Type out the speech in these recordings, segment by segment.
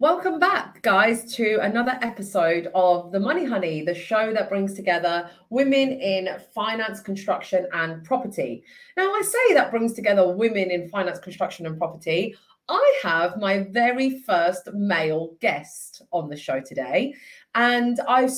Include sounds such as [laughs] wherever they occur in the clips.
Welcome back, guys, to another episode of The Money Honey, the show that brings together women in finance, construction, and property. Now, I say that brings together women in finance, construction, and property. I have my very first male guest on the show today, and I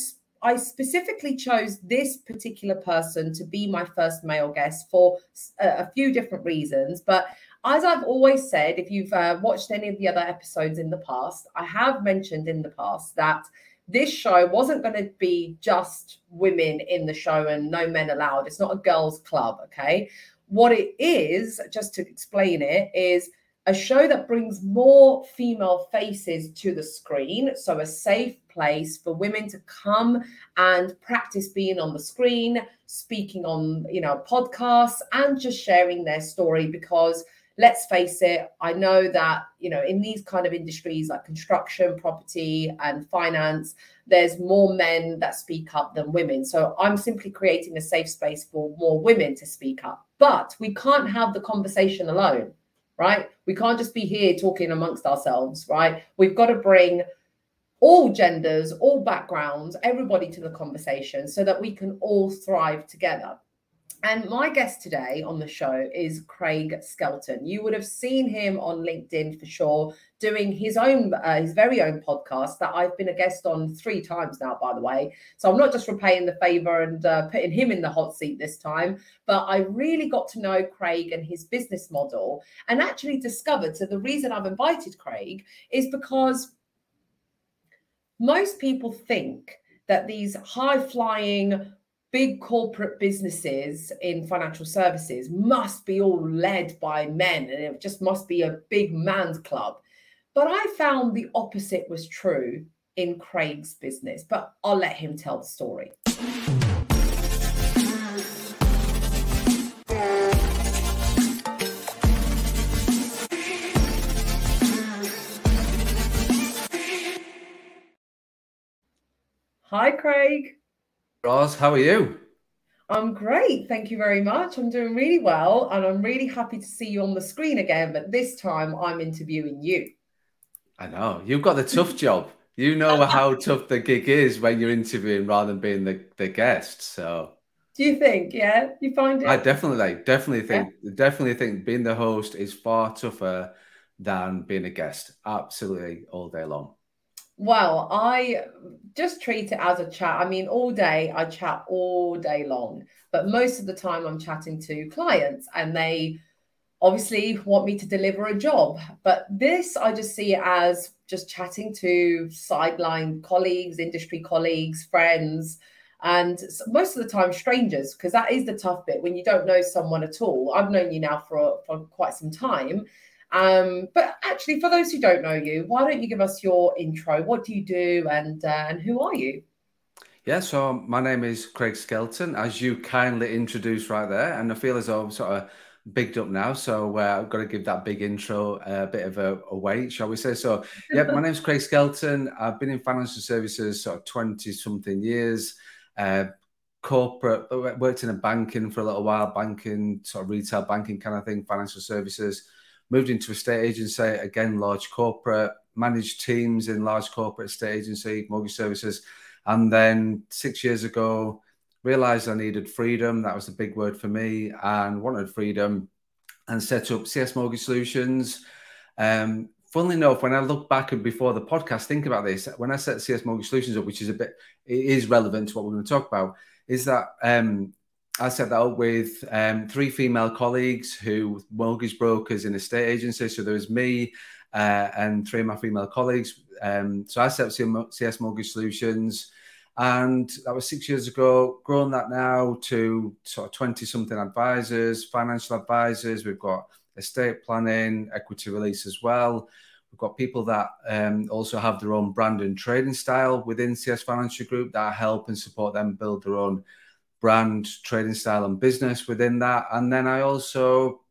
I specifically chose this particular person to be my first male guest for a, few different reasons, but as I've always said, if you've uh, watched any of the other episodes in the past, I have mentioned in the past that this show wasn't going to be just women in the show and no men allowed. It's not a girls' club, okay? What it is, just to explain it, is a show that brings more female faces to the screen. So, a safe place for women to come and practice being on the screen, speaking on, you know, podcasts, and just sharing their story because let's face it, I know that, you know, in these kind of industries like construction, property, and finance, there's more men that speak up than women. So I'm simply creating a safe space for more women to speak up. But we can't have the conversation alone, right? We can't just be here talking amongst ourselves, right? We've got to bring all genders, all backgrounds, everybody to the conversation so that we can all thrive together. And my guest today on the show is Craig Skelton. You would have seen him on LinkedIn for sure, doing his own, uh, his very own podcast that I've been a guest on three times now, by the way. So I'm not just repaying the favor and uh, putting him in the hot seat this time, but I really got to know Craig and his business model and actually discovered. So the reason I've invited Craig is because most people think that these high flying, big corporate businesses in financial services must be all led by men and it just must be a big man's club. But I found the opposite was true in Craig's business, but I'll let him tell the story. Hi, Craig. Roz, how are you? I'm great. Thank you very much. I'm doing really well and I'm really happy to see you on the screen again, but this time I'm interviewing you. I know. You've got the tough [laughs] job. You know how tough the gig is when you're interviewing rather than being the, the guest. So do you think, yeah? You find it? I definitely, definitely think, yeah. definitely think being the host is far tougher than being a guest. Absolutely all day long. Well, I just treat it as a chat. I mean, all day I chat all day long, but most of the time I'm chatting to clients and they obviously want me to deliver a job. But this I just see it as just chatting to sideline colleagues, industry colleagues, friends, and most of the time strangers, because that is the tough bit when you don't know someone at all. I've known you now for, for quite some time um, but actually, for those who don't know you, why don't you give us your intro? What do you do, and uh, and who are you? Yeah, so my name is Craig Skelton, as you kindly introduced right there, and I feel as though I'm sort of bigged up now, so uh, I've got to give that big intro a bit of a, a weight, shall we say? So, [laughs] yeah, my name's Craig Skelton. I've been in financial services sort of twenty something years. Uh, corporate, worked in a banking for a little while, banking, sort of retail banking kind of thing, financial services moved into a state agency, again, large corporate, managed teams in large corporate estate agency, mortgage services. And then six years ago, realized I needed freedom. That was a big word for me and wanted freedom and set up CS Mortgage Solutions. Um, funnily enough, when I look back and before the podcast, think about this. When I set CS Mortgage Solutions up, which is a bit, it is relevant to what we're going to talk about, is that um, I set that up with um, three female colleagues who mortgage brokers in a state agency. So there was me uh, and three of my female colleagues. Um, so I set up CS Mortgage Solutions, and that was six years ago. Grown that now to sort of twenty something advisors, financial advisors. We've got estate planning, equity release as well. We've got people that um, also have their own brand and trading style within CS Financial Group that help and support them build their own brand, trading style, and business within that. And then I also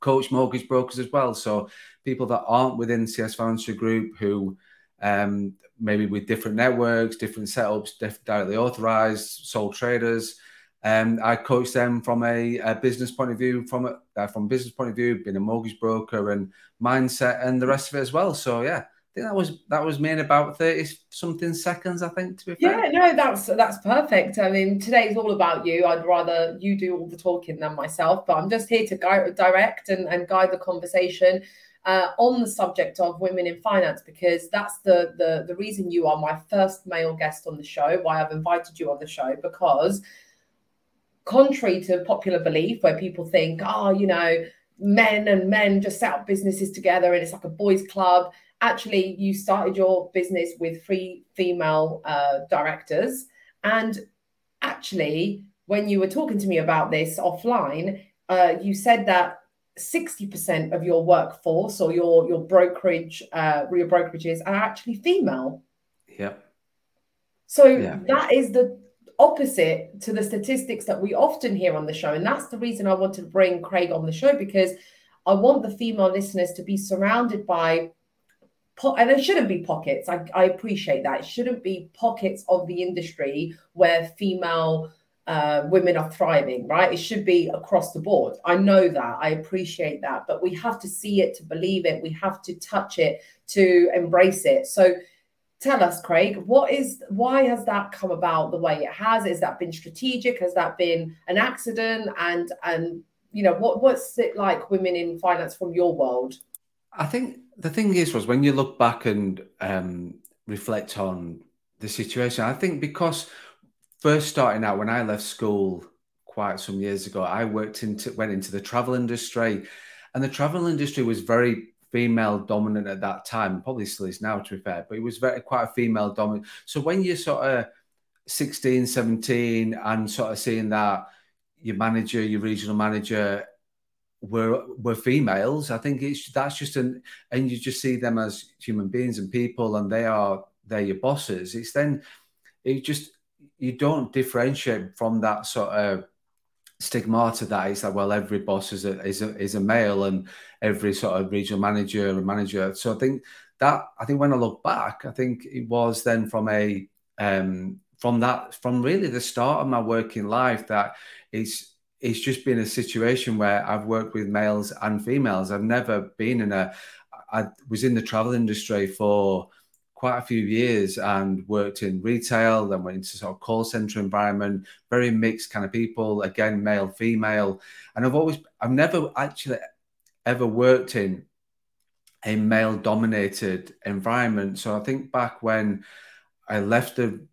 coach mortgage brokers as well. So people that aren't within CS Financial Group who um, maybe with different networks, different setups, diff- directly authorized, sole traders. Um, I coach them from a, a, business point of view, from a uh, from business point of view, being a mortgage broker and mindset, and the rest of it as well. So yeah, that was that was me in about 30 something seconds, I think, to be fair. Yeah, no, that's that's perfect. I mean, today's all about you. I'd rather you do all the talking than myself, but I'm just here to guide, direct and, and guide the conversation. Uh, on the subject of women in finance because that's the, the the reason you are my first male guest on the show why i've invited you on the show because contrary to popular belief where people think oh you know men and men just set up businesses together and it's like a boys club actually you started your business with three female uh, directors and actually when you were talking to me about this offline uh, you said that 60% of your workforce or your your brokerage uh, your brokerages are actually female yeah so yeah. that is the opposite to the statistics that we often hear on the show. And that's the reason I want to bring Craig on the show because I want the female listeners to be surrounded by, and there shouldn't be pockets. I, I appreciate that. It shouldn't be pockets of the industry where female uh, women are thriving, right? It should be across the board. I know that. I appreciate that. But we have to see it to believe it. We have to touch it to embrace it. So, tell us craig what is why has that come about the way it has has that been strategic has that been an accident and and you know what what's it like women in finance from your world i think the thing is was when you look back and um, reflect on the situation i think because first starting out when i left school quite some years ago i worked into went into the travel industry and the travel industry was very female dominant at that time, probably still is now, to be fair, but it was very quite a female dominant. So when you're sort of 16, 17, and sort of seeing that your manager, your regional manager were were females, I think it's that's just an and you just see them as human beings and people, and they are they're your bosses. It's then it just you don't differentiate from that sort of stigmata that. Is that well every boss is a is a is a male and every sort of regional manager and manager. So i think that i think when i look back i think it was then from a um from that from really the start of my working life that it's it's just been a situation where i've worked with males and females i've never been in a i was in the travel industry for quite a few years and worked in retail, then went into sort of call center environment, very mixed kind of people, again, male, female. And I've always, I've never actually ever worked in a male dominated environment. So I think back when I left the,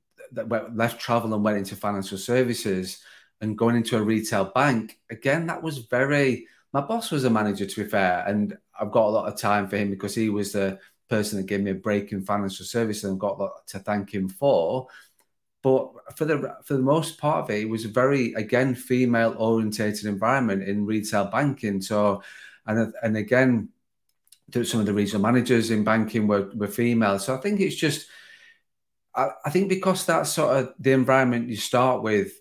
left travel and went into financial services and going into a retail bank, again, that was very, my boss was a manager to be fair. And I've got a lot of time for him because he was the person that gave me a break in financial services and got a lot to thank him for. But for the for the most part of it, it was a very again female orientated environment in retail banking. So, and and again, some of the regional managers in banking were were female. So I think it's just, I, I think because that's sort of the environment you start with,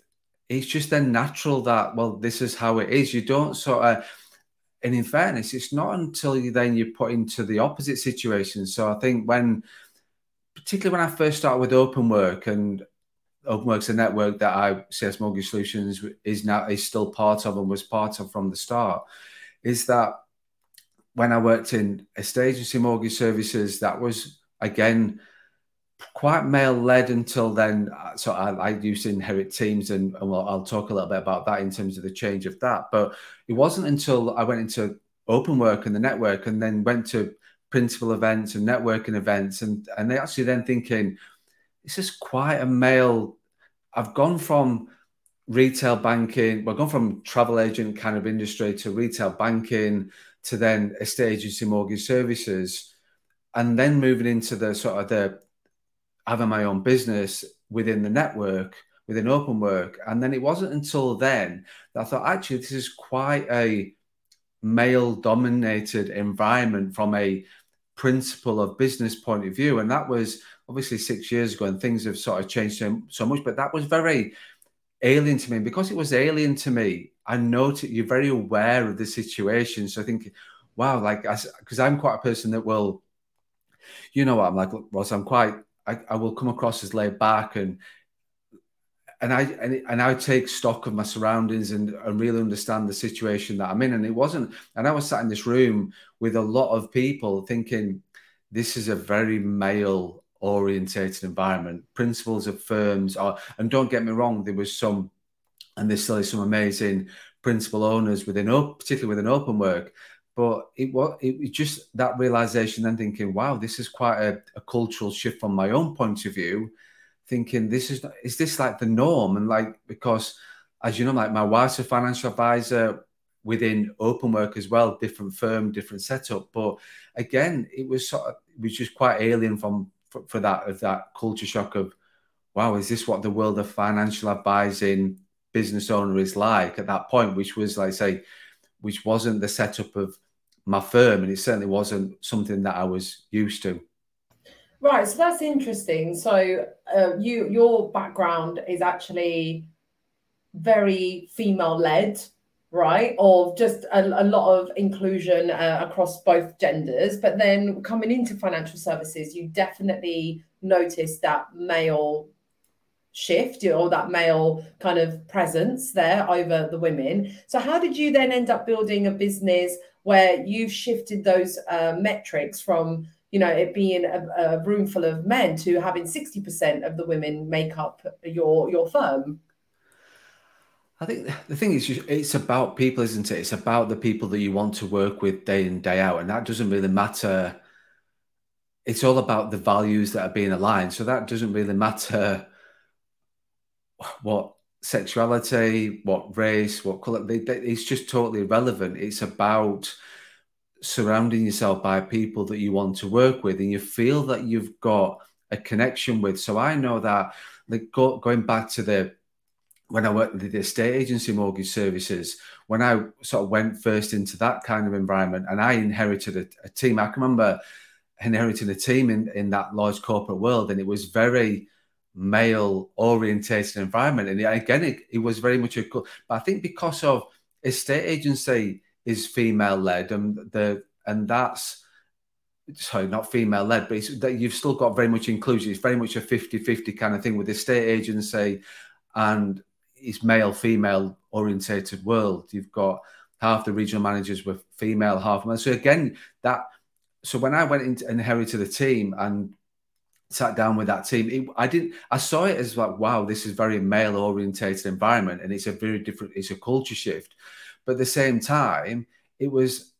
it's just then natural that well, this is how it is. You don't sort of and in fairness, it's not until you then you put into the opposite situation. So I think when, particularly when I first started with Open Work and Open Work's a network that I CS Mortgage Solutions is now is still part of and was part of from the start, is that when I worked in estate agency mortgage services, that was again quite male led until then. Uh, so I, I, used to inherit teams, and, and well, I'll talk a little bit about that in terms of the change of that. But it wasn't until I went into open work and the network, and then went to principal events and networking events, and and they actually then thinking, this is quite a male. I've gone from retail banking, I've gone from travel agent kind of industry to retail banking to then estate agency mortgage services and then moving into the sort of the having my own business within the network, within open work. And then it wasn't until then that I thought, actually, this is quite a male dominated environment from a principle of business point of view. And that was obviously six years ago, and things have sort of changed so, so much. But that was very alien to me. And because it was alien to me, I noted you're very aware of the situation. So I think, wow, like, because I'm quite a person that will, you know what, I'm like, Ros, I'm quite I, I will come across as laid back and and I and, and I take stock of my surroundings and, and really understand the situation that I'm in. And it wasn't, and I was sat in this room with a lot of people thinking this is a very male orientated environment. Principals of firms are, and don't get me wrong, there was some, and there's still some amazing principal owners within, particularly within open work. But it was it was just that realization, then thinking, wow, this is quite a, a cultural shift from my own point of view. Thinking this is is this like the norm, and like because as you know, like my wife's a financial advisor within open work as well, different firm, different setup. But again, it was sort of it was just quite alien from for, for that of that culture shock of wow, is this what the world of financial advising business owner is like at that point, which was like say, which wasn't the setup of my firm, and it certainly wasn't something that I was used to. Right, so that's interesting. So, uh, you your background is actually very female led, right? Of just a, a lot of inclusion uh, across both genders. But then coming into financial services, you definitely notice that male shift or that male kind of presence there over the women. So, how did you then end up building a business where you've shifted those uh, metrics from you know it being a, a, room full of men to having 60% of the women make up your your firm I think the thing is, it's about people, isn't it? It's about the people that you want to work with day in, day out. And that doesn't really matter. It's all about the values that are being aligned. So that doesn't really matter what sexuality, what race, what color. It's just totally irrelevant. It's about surrounding yourself by people that you want to work with and you feel that you've got a connection with. So I know that, like, go, going back to the when I worked with the estate agency mortgage services, when I sort of went first into that kind of environment and I inherited a, a team, I can remember inheriting a team in, in that large corporate world and it was very male orientated environment. And again, it, it was very much a but I think because of estate agency is female led and the and that's sorry, not female led, but it's that you've still got very much inclusion. It's very much a 50 50 kind of thing with estate agency and it's male female orientated world. You've got half the regional managers were female, half male. So again, that so when I went into inherited the team and sat down with that team, it, I didn't. I saw it as like, wow, this is very male orientated environment, and it's a very different. It's a culture shift, but at the same time, it was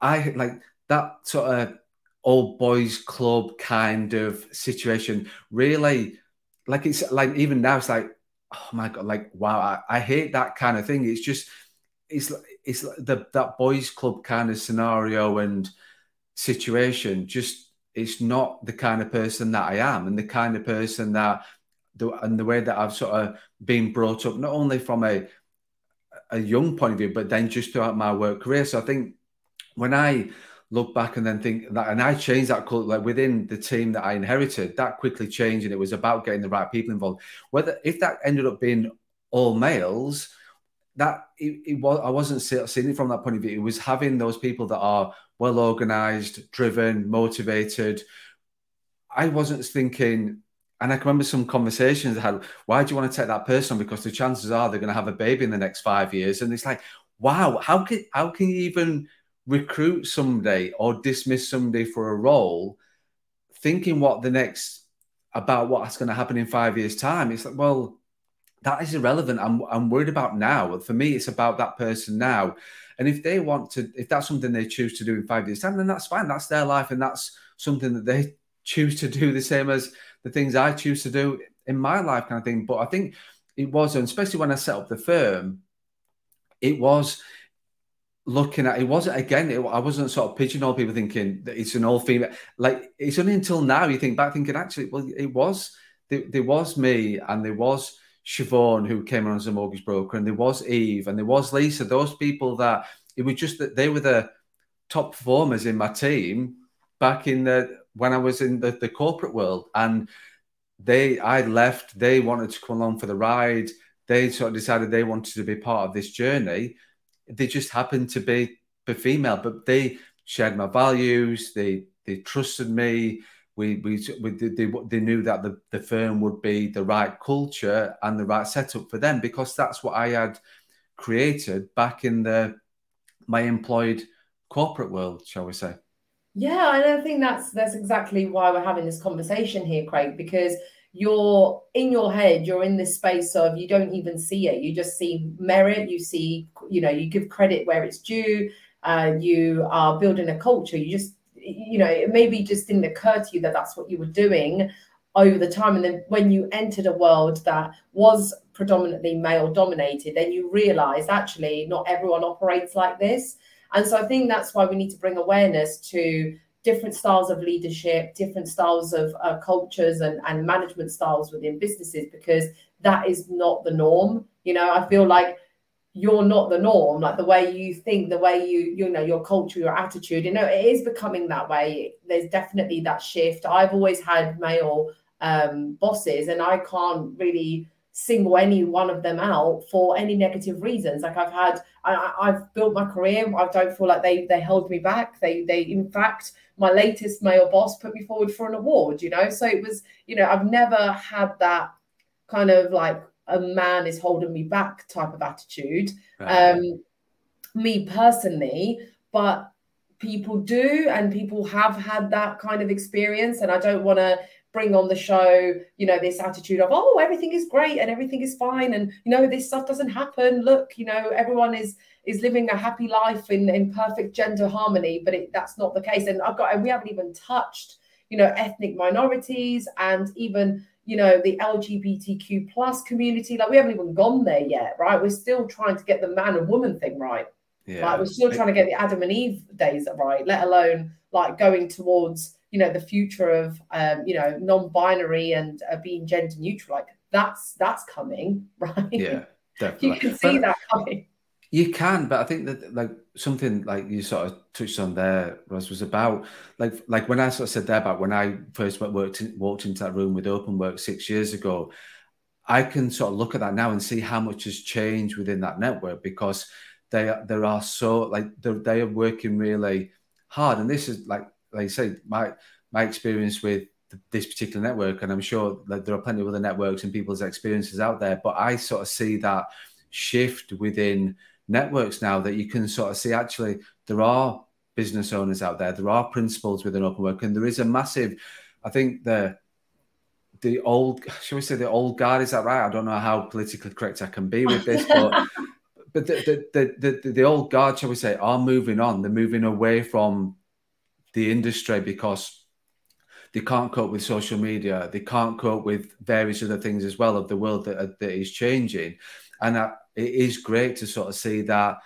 I like that sort of old boys club kind of situation. Really, like it's like even now, it's like oh my god, like wow, I, I hate that kind of thing. It's just it's it's the that boys club kind of scenario and situation. Just it's not the kind of person that I am, and the kind of person that the and the way that I've sort of been brought up, not only from a a young point of view, but then just throughout my work career. So I think when I look back and then think that, and I changed that culture like within the team that I inherited. That quickly changed, and it was about getting the right people involved. Whether if that ended up being all males, that it, it was I wasn't seeing it from that point of view. It was having those people that are well organized, driven, motivated. I wasn't thinking, and I can remember some conversations I had. Why do you want to take that person? Because the chances are they're going to have a baby in the next five years, and it's like, wow, how can how can you even recruit somebody or dismiss somebody for a role thinking what the next about what's going to happen in five years time it's like well that is irrelevant. I'm, I'm worried about now. For me it's about that person now. And if they want to if that's something they choose to do in five years time then that's fine. That's their life. And that's something that they [laughs] choose to do the same as the things i choose to do in my life kind of thing. But i think it was and especially when i set up the firm it was looking at it wasn't again it, i wasn't sort of pigeonhole people thinking that it's an all female like it's only until now you think back thinking actually well it was there, there was me and there was Siobhan who came on as a mortgage broker and there was Eve and there was Lisa those people that it was just that they were the top performers in my team back in the when I was in the, the corporate world and they I left they wanted to come along for the ride they sort of decided they wanted to be part of this journey they just happened to be, be female, but they shared my values. They they trusted me. We we, we they, they knew that the, the firm would be the right culture and the right setup for them because that's what I had created back in the my employed corporate world, shall we say? Yeah, and I think that's that's exactly why we're having this conversation here, Craig, because you're in your head, you're in this space of you don't even see it. You just see merit, you see, you know, you give credit where it's due, uh, you are building a culture. You just, you know, it maybe just didn't occur to you that that's what you were doing over the time. And then when you entered a world that was predominantly male dominated, then you realize actually not everyone operates like this. And so I think that's why we need to bring awareness to different styles of leadership, different styles of uh, cultures and, and management styles within businesses, because that is not the norm. You know, I feel like you're not the norm, like the way you think, the way you, you know, your culture, your attitude, you know, it is becoming that way. There's definitely that shift. I've always had male um, bosses, and I can't really single any one of them out for any negative reasons. Like I've had, I, i've built my career. I don't feel like they they held me back. They they in fact, my latest male boss put me forward for an award. You know, so it was, you know, I've never had that kind of like a man is holding me back type of attitude. Right. Um, me personally, but people do and people have had that kind of experience and i don't want to bring on the show, you know, this attitude of, oh, everything is great and everything is fine. And, you know, this stuff doesn't happen. Look, you know, everyone is is living a happy life in, in perfect gender harmony, but it, that's not the case. And I've got, and we haven't even touched, you know, ethnic minorities and even, you know, the LGBTQ plus community. Like we haven't even gone there yet, right? We're still trying to get the man and woman thing right. Yeah. Like we're still trying to get the Adam and Eve days right, let alone like going towards you know the future of um, you know non-binary and uh, being gender neutral like that's that's coming [laughs] right yeah definitely you can see but that coming you can but i think that like something like you sort of touched on there was was about like like when i sort of said there about when i first went, worked in, walked into that room with open work six years ago i can sort of look at that now and see how much has changed within that network because they are there are so like they are working really hard. And this is like like I say, my my experience with this particular network, and I'm sure that there are plenty of other networks and people's experiences out there, but I sort of see that shift within networks now that you can sort of see actually there are business owners out there, there are principals within open work, and there is a massive, I think the the old, [laughs] shall we say the old guard, is that right? I don't know how politically correct I can be with this, but [laughs] but the the, the the the old guard, shall we say, are moving on. They're moving away from the industry because they can't cope with social media. They can't cope with various other things as well of the world that, that is changing. And that, it is great to sort of see that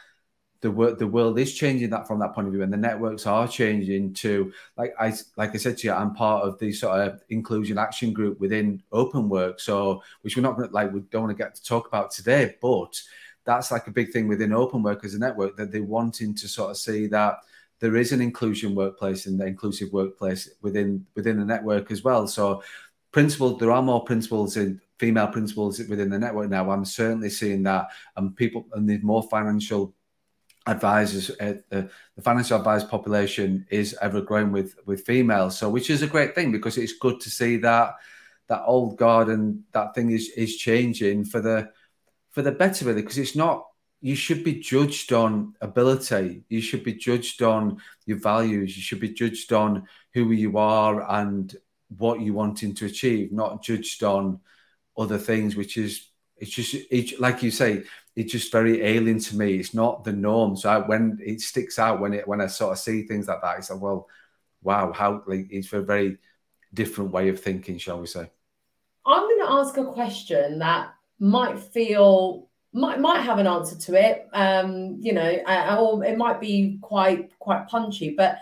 the world the world is changing that from that point of view, and the networks are changing to like I like I said to you, I'm part of the sort of inclusion action group within Open Work, so which we're not gonna, like we don't want to get to talk about today, but that's like a big thing within Open Work as a network that they're wanting to sort of see that there is an inclusion workplace and the inclusive workplace within within the network as well. So principal, there are more principles in female principals within the network now. I'm certainly seeing that, and people and the more financial advisors. Uh, uh, the financial advisor population is ever growing with with females, so which is a great thing because it's good to see that that old guard and that thing is is changing for the for the better really because it's not you should be judged on ability. You should be judged on your values. You should be judged on who you are and what you're wanting to achieve, not judged on other things, which is it's just it's like you say, it's just very alien to me. It's not the norm. So I, when it sticks out when it when I sort of see things like that, it's like, well, wow, how like it's a very different way of thinking, shall we say? I'm going to ask a question that might feel might might have an answer to it. Um, you know, or it might be quite quite punchy. But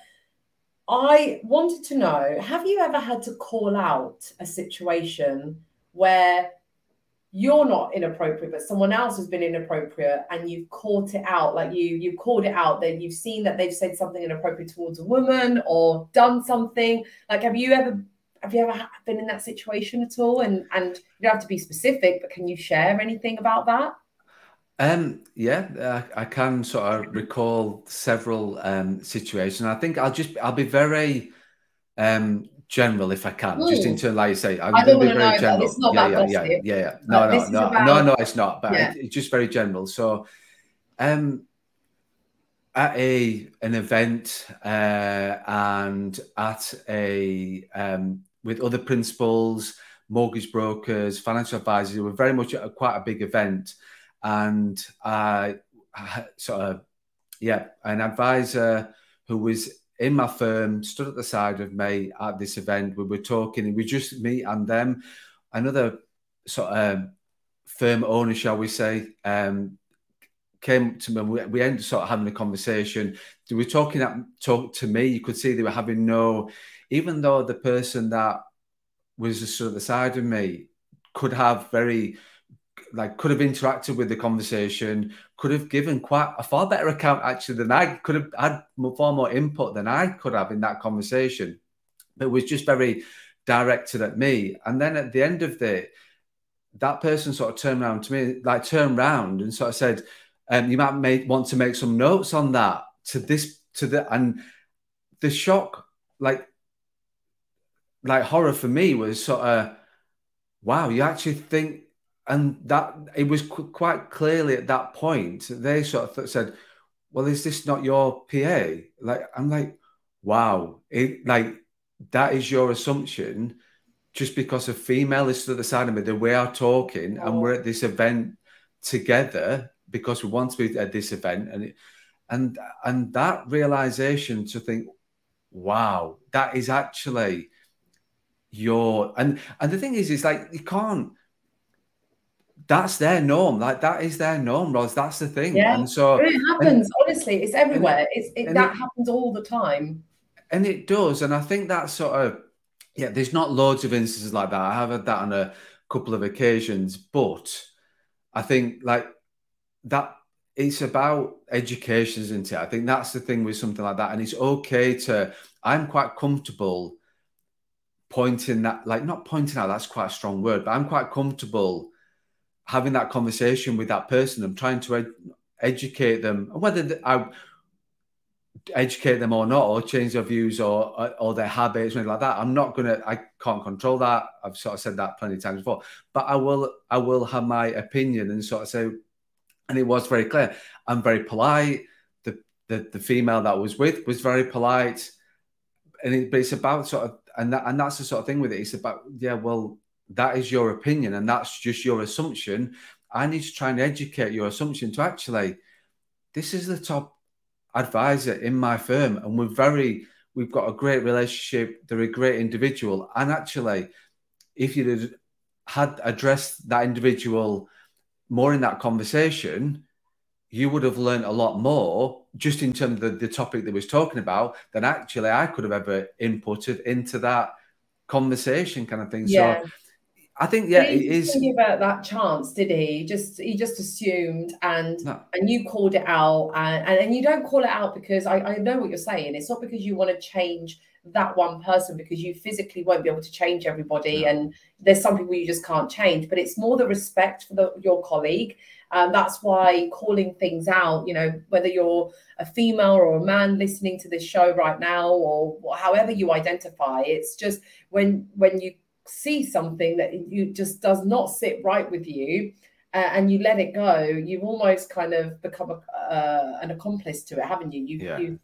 I wanted to know: Have you ever had to call out a situation where you're not inappropriate, but someone else has been inappropriate, and you've caught it out? Like you you've called it out that you've seen that they've said something inappropriate towards a woman or done something. Like, have you ever have you ever been in that situation at all? And and you don't have to be specific, but can you share anything about that? Um, yeah, I, I, can sort of recall several um, situations. I think I'll just I'll be very um, general if I can, mm. just in terms, like you say, I'm I going to be very general. It's not yeah, yeah, yeah, yeah, yeah, No, no, no, about... no, no, it's not. But yeah. it, it's just very general. So, um, at a an event uh, and at a um, with other principals, mortgage brokers, financial advisors. Was very much a, quite a big event, and I, I sort of yeah, an advisor who was in my firm stood at the side of me at this event. We were talking, and we just me and them, another sort of um, firm owner, shall we say, um, came to me. We, we ended sort of having a conversation. They were talking at talk to me. You could see they were having no, even though the person that was just sort of the side of me could have very like could have interacted with the conversation, could have given quite a far better account actually than I could have had far more input than I could have in that conversation. But it was just very directed at me. And then at the end of the that person sort of turned around to me, like turned around and sort of said, um, you might make, want to make some notes on that to this to the and the shock like like horror for me was sort of wow you actually think and that it was qu- quite clearly at that point they sort of said well is this not your pa like i'm like wow it like that is your assumption just because a female is to the side of me the way i'm talking oh. and we're at this event together because we want to be at this event and it, and and that realization to think wow that is actually your and and the thing is is like you can't that's their norm like that is their norm Ros that's the thing yeah and so it happens and, honestly it's everywhere it's it, that it, happens all the time and it does and i think that sort of yeah there's not loads of instances like that i have had that on a couple of occasions but i think like that it's about education, isn't it? I think that's the thing with something like that. And it's okay to, I'm quite comfortable pointing that, like not pointing out, that's quite a strong word, but I'm quite comfortable having that conversation with that person. I'm trying to ed- educate them, whether I educate them or not, or change their views or or their habits, or anything like that. I'm not gonna, I can't control that. I've sort of said that plenty of times before, but I will, I will have my opinion and sort of say, and it was very clear. I'm very polite. The, the the female that I was with was very polite, and it, but it's about sort of and that and that's the sort of thing with it. It's about yeah, well, that is your opinion, and that's just your assumption. I need to try and educate your assumption to actually, this is the top advisor in my firm, and we're very we've got a great relationship. They're a great individual, and actually, if you had addressed that individual more in that conversation, you would have learned a lot more just in terms of the, the topic that was talking about than actually I could have ever inputted into that conversation kind of thing. Yeah. So I think yeah, it is about that chance, did he? he? Just he just assumed and no. and you called it out and, and, and you don't call it out because I, I know what you're saying. It's not because you want to change that one person because you physically won't be able to change everybody and there's some people you just can't change but it's more the respect for the, your colleague and that's why calling things out you know whether you're a female or a man listening to this show right now or however you identify it's just when when you see something that you just does not sit right with you uh, and you let it go you've almost kind of become a, uh, an accomplice to it haven't you you, yeah. you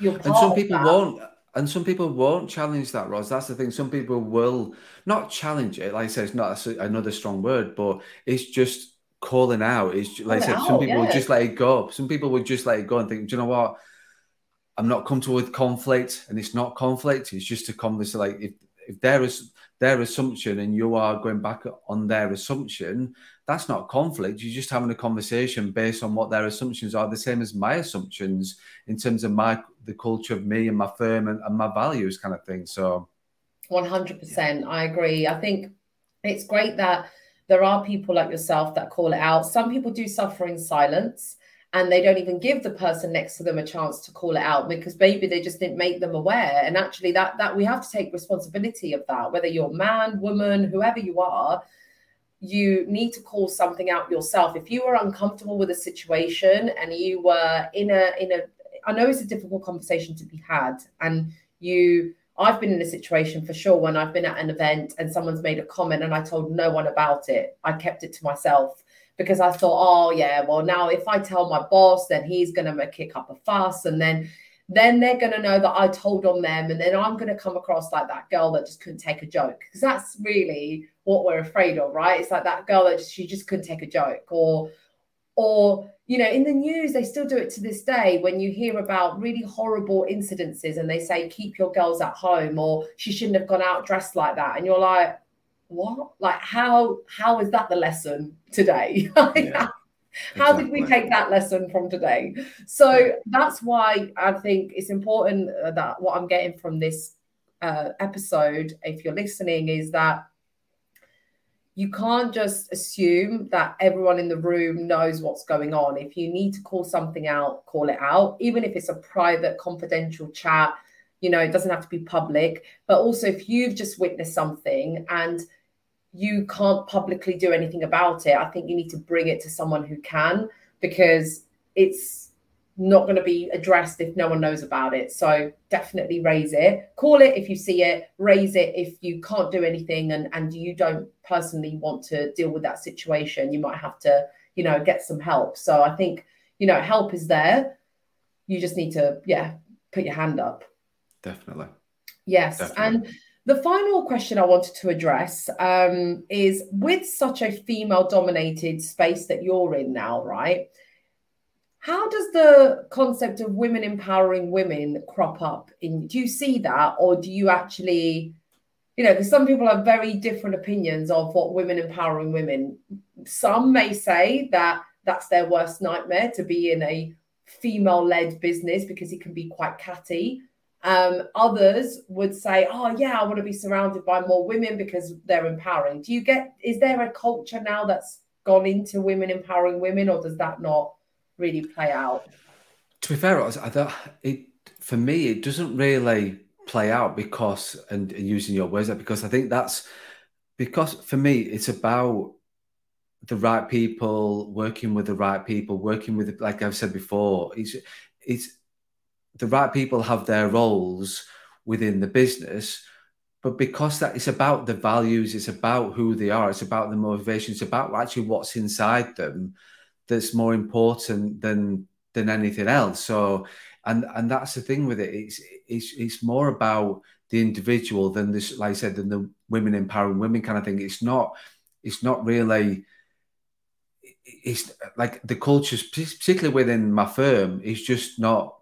and some people won't and some people won't challenge that, Ros. That's the thing. Some people will not challenge it. Like I said, it's not another strong word, but it's just calling out. It's like I said, out, some people yeah. will just let it go. Some people would just let it go and think, do you know what? I'm not comfortable with conflict, and it's not conflict. It's just a conversation. Like if if there is their assumption and you are going back on their assumption, that's not conflict. You're just having a conversation based on what their assumptions are, the same as my assumptions in terms of my the culture of me and my firm and, and my values kind of thing. So 100%. I agree. I think it's great that there are people like yourself that call it out. Some people do suffer in silence and they don't even give the person next to them a chance to call it out because maybe they just didn't make them aware. And actually that that we have to take responsibility of that whether you're man woman whoever you are you need to call something out yourself. If you were uncomfortable with a situation and you were in a in a i know it's a difficult conversation to be had and you i've been in a situation for sure when i've been at an event and someone's made a comment and i told no one about it. I kept it to myself because I thought, oh yeah, well now if I tell my boss, then he's gonna kick up a fuss, and then then they're going to know that I told on them, and then I'm going to come across like that girl that just couldn't take a joke because that's really what we're afraid of, right? It's like that girl that she just couldn't take a joke, or or you know, in the news they still do it to this day when you hear about really horrible incidences and they say keep your girls at home or she shouldn't have gone out dressed like that, and you're like, what? Like how how is that the lesson today? [laughs] yeah. How exactly. did we take that lesson from today? So that's why I think it's important uh, that what I'm getting from this uh, episode, if you're listening, is that you can't just assume that everyone in the room knows what's going on. If you need to call something out, call it out, even if it's a private, confidential chat. You know, it doesn't have to be public. But also, if you've just witnessed something and you can't publicly do anything about it. I think you need to bring it to someone who can because it's not going to be addressed if no one knows about it. So definitely raise it. Call it if you see it, raise it if you can't do anything and, and you don't personally want to deal with that situation. You might have to, you know, get some help. So I think, you know, help is there. You just need to, yeah, put your hand up. Definitely. Yes. Definitely. And the final question I wanted to address um, is with such a female dominated space that you're in now, right? How does the concept of women empowering women crop up in do you see that or do you actually you know because some people have very different opinions of what women empowering women some may say that that's their worst nightmare to be in a female led business because it can be quite catty um, others would say, "Oh yeah, I want to be surrounded by more women because they're empowering." Do you get? Is there a culture now that's gone into women empowering women, or does that not really play out? To be fair, I thought it for me it doesn't really play out because and, and using your words because I think that's because for me it's about the right people working with the right people working with like I've said before it's it's the right people have their roles within the business but because that it's about the values it's about who they are it's about the motivation it's about actually what's inside them that's more important than than anything else. So and and that's the thing with it. It's it's it's more about the individual than this like i said than the women empowering women kind of thing. It's not it's not really it's like the cultures particularly within my firm is just not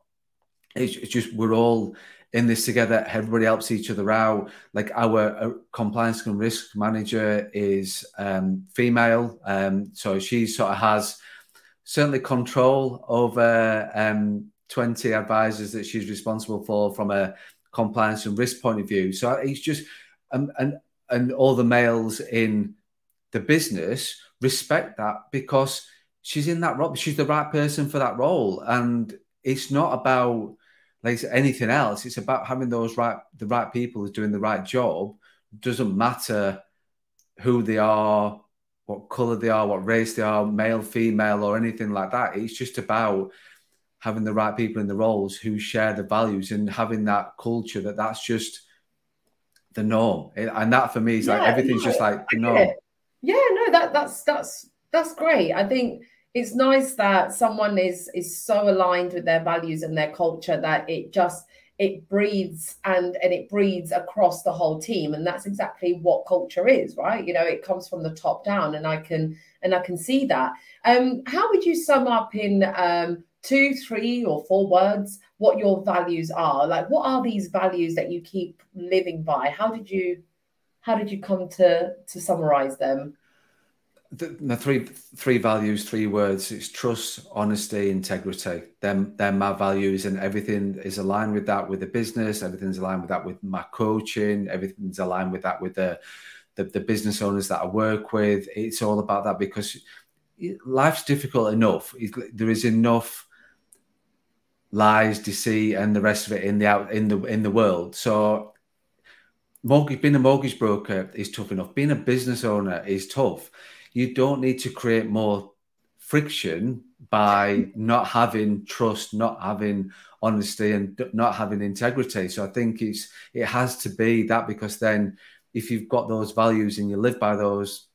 it's, it's just we're all in this together. Everybody helps each other out. Like our uh, compliance and risk manager is um, female, um, so she sort of has certainly control over um, 20 advisors that she's responsible for from a compliance and risk point of view. So it's just um, and and all the males in the business respect that because she's in that role. She's the right person for that role, and it's not about like anything else, it's about having those right the right people who's doing the right job. Doesn't matter who they are, what color they are, what race they are, male, female, or anything like that. It's just about having the right people in the roles who share the values and having that culture that that's just the norm. And that for me is yeah, like everything's just like the norm. Yeah, no, that that's that's that's great. I think it's nice that someone is is so aligned with their values and their culture that it just it breathes and and it breeds across the whole team. And that's exactly what culture is right? You know it comes from the top down and i can and i can see that. Um how would you sum up in um two three or four words what your values are? Like what are these values that you keep living by? How did you how did you come to to summarize them the, the, three three values, three words. It's trust, honesty, integrity. Them they're my values, and everything is aligned with that with the business. Everything's aligned with that with my coaching. Everything's aligned with that with the the, the business owners that I work with. It's all about that because life's difficult enough. There is enough lies, deceit, and the rest of it in the out in the in the world. So mortgage being a mortgage broker is tough enough. Being a business owner is tough you don't need to create more friction by not having trust, not having honesty, and not having integrity. So I think it's it has to be that because then if you've got those values and you live by those,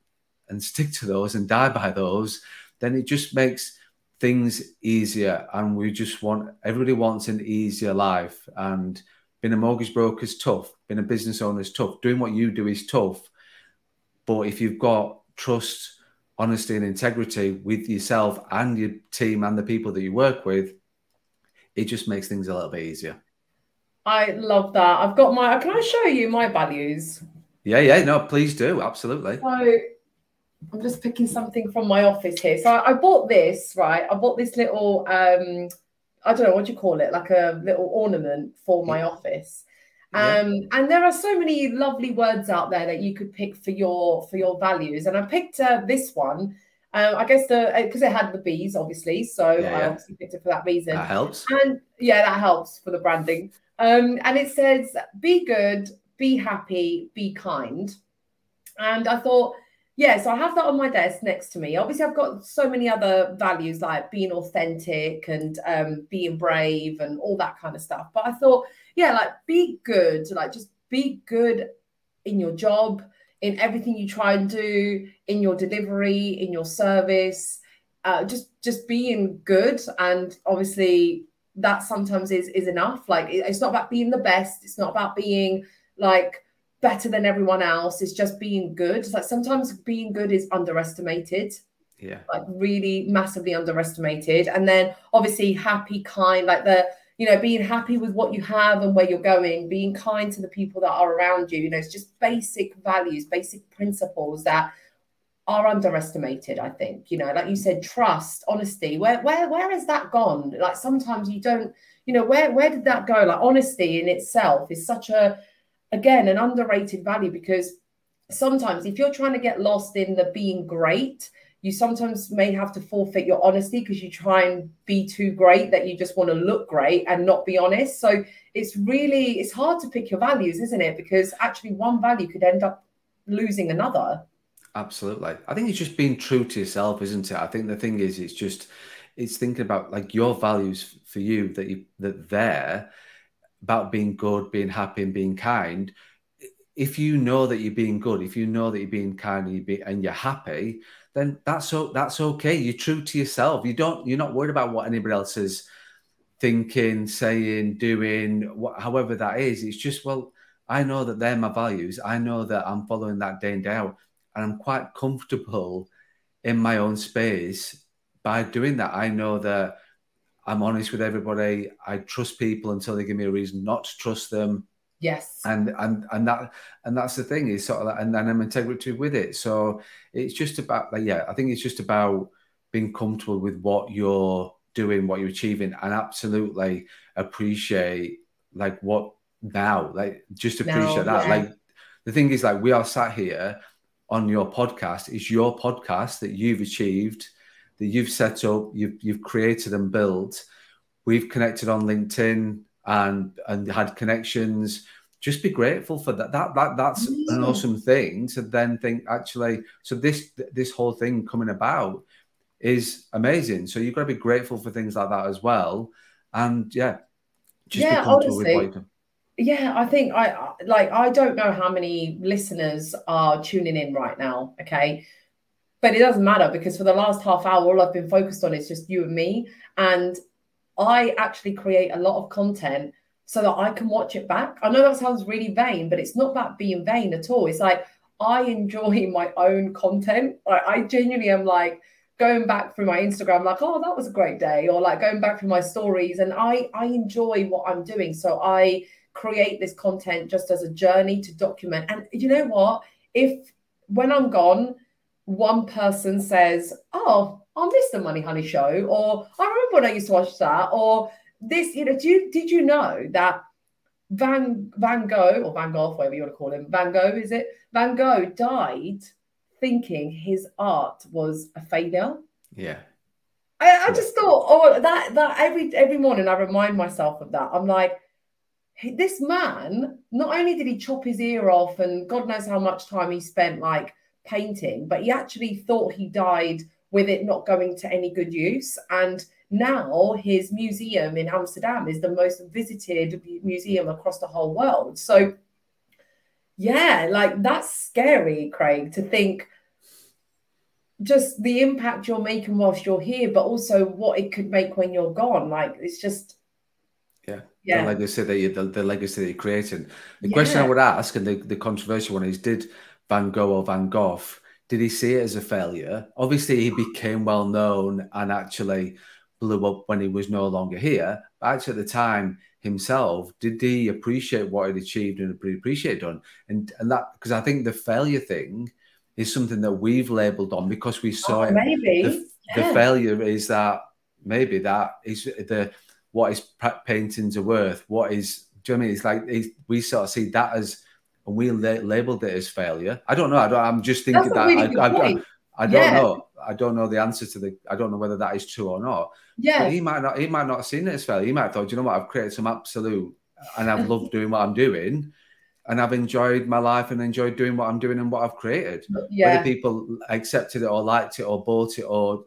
and stick to those and die by those, then it just makes things easier. And we just want everybody wants an easier life. And being a mortgage broker is tough, being a business owner is tough, doing what you do is tough. But if you've got trust, honesty, and integrity with yourself and your team and the people that you work with, it just makes things a little bit easier. I love that. I've got my. Can I show you my values? Yeah, yeah. No, please do. Absolutely. So I'm just picking something from my office here. So I, I bought this, right? I bought this little. um I don't know what do you call it, like a little ornament for my office. Um, yeah. and there are so many lovely words out there that you could pick for your for your values. And I picked uh, this one. Um, I guess the because uh, it had the bees, obviously. So yeah, I obviously picked it for that reason. That helps. And yeah, that helps for the branding. Um, and it says, "Be good, be happy, be kind." And I thought, yeah, so I have that on my desk next to me. Obviously, I've got so many other values like being authentic and um, being brave and all that kind of stuff. But I thought, yeah, like be good, like just be good in your job, in everything you try and do, in your delivery, in your service, uh, just just being good. And obviously, that sometimes is is enough. Like it's not about being the best. It's not about being like better than everyone else. It's just being good. It's like sometimes being good is underestimated. Yeah. Like really massively underestimated. And then obviously happy, kind, like the you know, being happy with what you have and where you're going, being kind to the people that are around you. You know, it's just basic values, basic principles that are underestimated, I think. You know, like you said, trust, honesty. Where where where has that gone? Like sometimes you don't, you know, where where did that go? Like honesty in itself is such a again an underrated value because sometimes if you're trying to get lost in the being great you sometimes may have to forfeit your honesty because you try and be too great that you just want to look great and not be honest. So it's really it's hard to pick your values, isn't it? Because actually one value could end up losing another. Absolutely. I think it's just being true to yourself, isn't it? I think the thing is it's just it's thinking about like your values for you that you that there about being good, being happy and being kind. If you know that you're being good, if you know that you're being kind and, you be, and you're happy, then that's that's okay. You're true to yourself. You don't. You're not worried about what anybody else is thinking, saying, doing, what, however that is. It's just well, I know that they're my values. I know that I'm following that day in day out, and I'm quite comfortable in my own space by doing that. I know that I'm honest with everybody. I trust people until they give me a reason not to trust them. Yes. And and and that and that's the thing is sort of that, and then I'm integrity with it. So it's just about like yeah, I think it's just about being comfortable with what you're doing, what you're achieving, and absolutely appreciate like what now, like just appreciate that. Yeah. Like the thing is, like we are sat here on your podcast. It's your podcast that you've achieved, that you've set up, you've you've created and built. We've connected on LinkedIn and and had connections just be grateful for that. That, that that's an awesome thing to then think actually so this this whole thing coming about is amazing. So you've got to be grateful for things like that as well. And yeah just yeah, be comfortable honestly, with what you yeah i think i like i don't know how many listeners are tuning in right now okay? But it doesn't matter because for the last half hour all i've been focused on is just you and me. And I actually create a lot of content so that I can watch it back. I know that sounds really vain, but it's not about being vain at all. It's like I enjoy [laughs] my own content. I genuinely am like going back through my Instagram, like, oh, that was a great day, or like going back through my stories. And I I enjoy what I'm doing. So I create this content just as a journey to document. And you know what? If when I'm gone, one person says, Oh, I missed the Money Honey show, or I remember when I used to watch that, or this, you know, do you, did you know that Van Van Gogh or Van Gogh, whatever you want to call him, Van Gogh, is it? Van Gogh died thinking his art was a failure. Yeah. I, I just thought, oh, that that every every morning I remind myself of that. I'm like, this man, not only did he chop his ear off and God knows how much time he spent like painting, but he actually thought he died with it not going to any good use. And now his museum in Amsterdam is the most visited museum across the whole world. So, yeah, like that's scary, Craig, to think just the impact you're making whilst you're here, but also what it could make when you're gone. Like it's just yeah, yeah. the legacy that you, the, the legacy that you're creating. The yeah. question I would ask, and the, the controversial one is, did Van Gogh or Van Gogh did he see it as a failure? Obviously, he became well known and actually blew up when he was no longer here. But actually, at the time himself, did he appreciate what he'd achieved and appreciate done? And and that because I think the failure thing is something that we've labelled on because we saw oh, it. Maybe the, yeah. the, failure is that maybe that is the what his paintings are worth. What is do you know I mean? It's like it's, we sort of see that as and we la- labelled it as failure. I don't know. I don't, I'm just thinking that really I, I, I, I, don't yeah. know. I don't know the answer to the. I don't know whether that is true or not. Yeah, but he might not. He might not have seen it as failure. He might have thought, you know what? I've created some absolute, and I've loved doing what I'm doing and I've enjoyed my life and enjoyed doing what I'm doing and what I've created. Yeah. Whether people accepted it or liked it or bought it or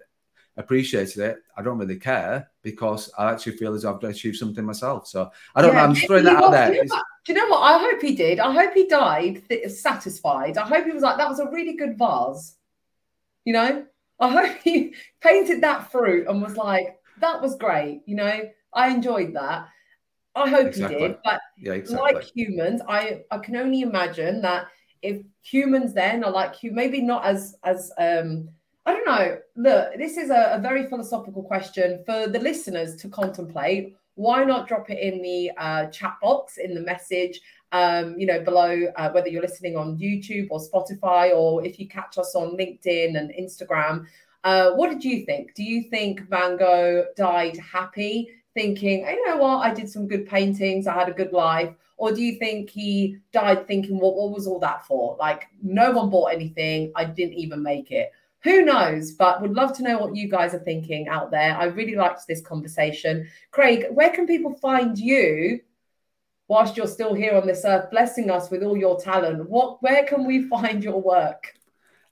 appreciated it, I don't really care because I actually feel as I've achieved something myself. So I don't yeah. know. I'm just throwing that out there. Do you know what? I hope he did. I hope he died satisfied. I hope he was like, that was a really good vase. You know, I hope he [laughs] painted that fruit and was like, that was great. You know, I enjoyed that. I hope exactly. he did. But yeah, exactly. like humans, I I can only imagine that if humans then are like you, maybe not as as um I don't know. Look, this is a, a very philosophical question for the listeners to contemplate. Why not drop it in the uh, chat box in the message? Um, you know, below uh, whether you're listening on YouTube or Spotify, or if you catch us on LinkedIn and Instagram. Uh, what did you think? Do you think Van Gogh died happy? thinking, you know what, I did some good paintings, I had a good life? Or do you think he died thinking, what, what was all that for? Like, no one bought anything, I didn't even make it. Who knows? But would love to know what you guys are thinking out there. I really liked this conversation. Craig, where can people find you whilst you're still here on this earth, blessing us with all your talent? What, where can we [laughs] find your work?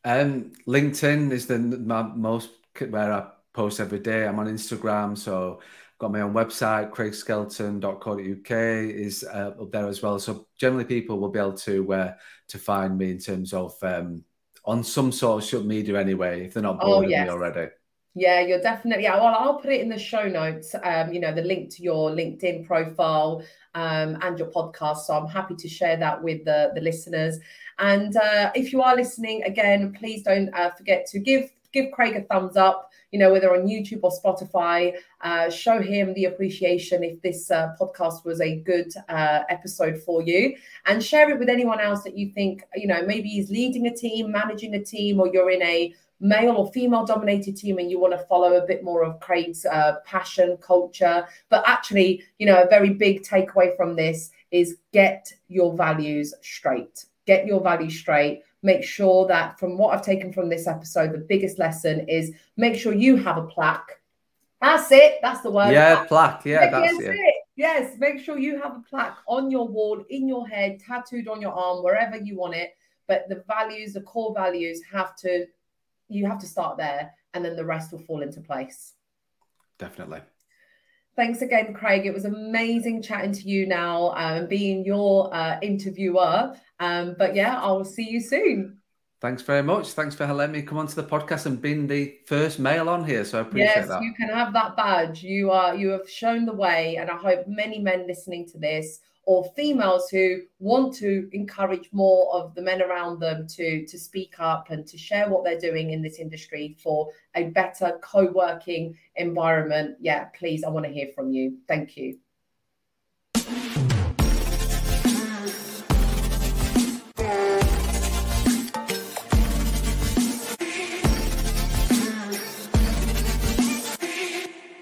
Um, LinkedIn is the my most where I post every day. I'm on Instagram, so got my own website, craigskelton.co.uk is uh, up there as well. So generally, people will be able to uh, to find me in terms of um, on some sort of social media anyway, if they're not oh, bored oh, yes. me already. Yeah, you're definitely. Yeah, well, I'll put it in the show notes. Um, you know, the link to your LinkedIn profile um, and your podcast. So I'm happy to share that with the the listeners. And uh, if you are listening again, please don't uh, forget to give give Craig a thumbs up you know, whether on YouTube or Spotify, uh, show him the appreciation if this uh, podcast was a good uh, episode for you and share it with anyone else that you think, you know, maybe he's leading a team, managing a team, or you're in a male or female dominated team and you want to follow a bit more of Craig's uh, passion, culture. But actually, you know, a very big takeaway from this is get your values straight. Get your values straight make sure that from what I've taken from this episode, the biggest lesson is make sure you have a plaque. That's it. That's the word. Yeah, plaque. Yeah, that's it. it. Yes, make sure you have a plaque on your wall, in your head, tattooed on your arm, wherever you want it. But the values, the core values, have to you have to start there, and then the rest will fall into place. Definitely. Thanks again, Craig. It was amazing chatting to you now and um, being your uh, interviewer. Um, but yeah, I will see you soon. Thanks very much. Thanks for letting me come onto the podcast and being the first male on here. So I appreciate yes, that. Yes, you can have that badge. You are you have shown the way, and I hope many men listening to this or females who want to encourage more of the men around them to to speak up and to share what they're doing in this industry for a better co-working environment yeah please i want to hear from you thank you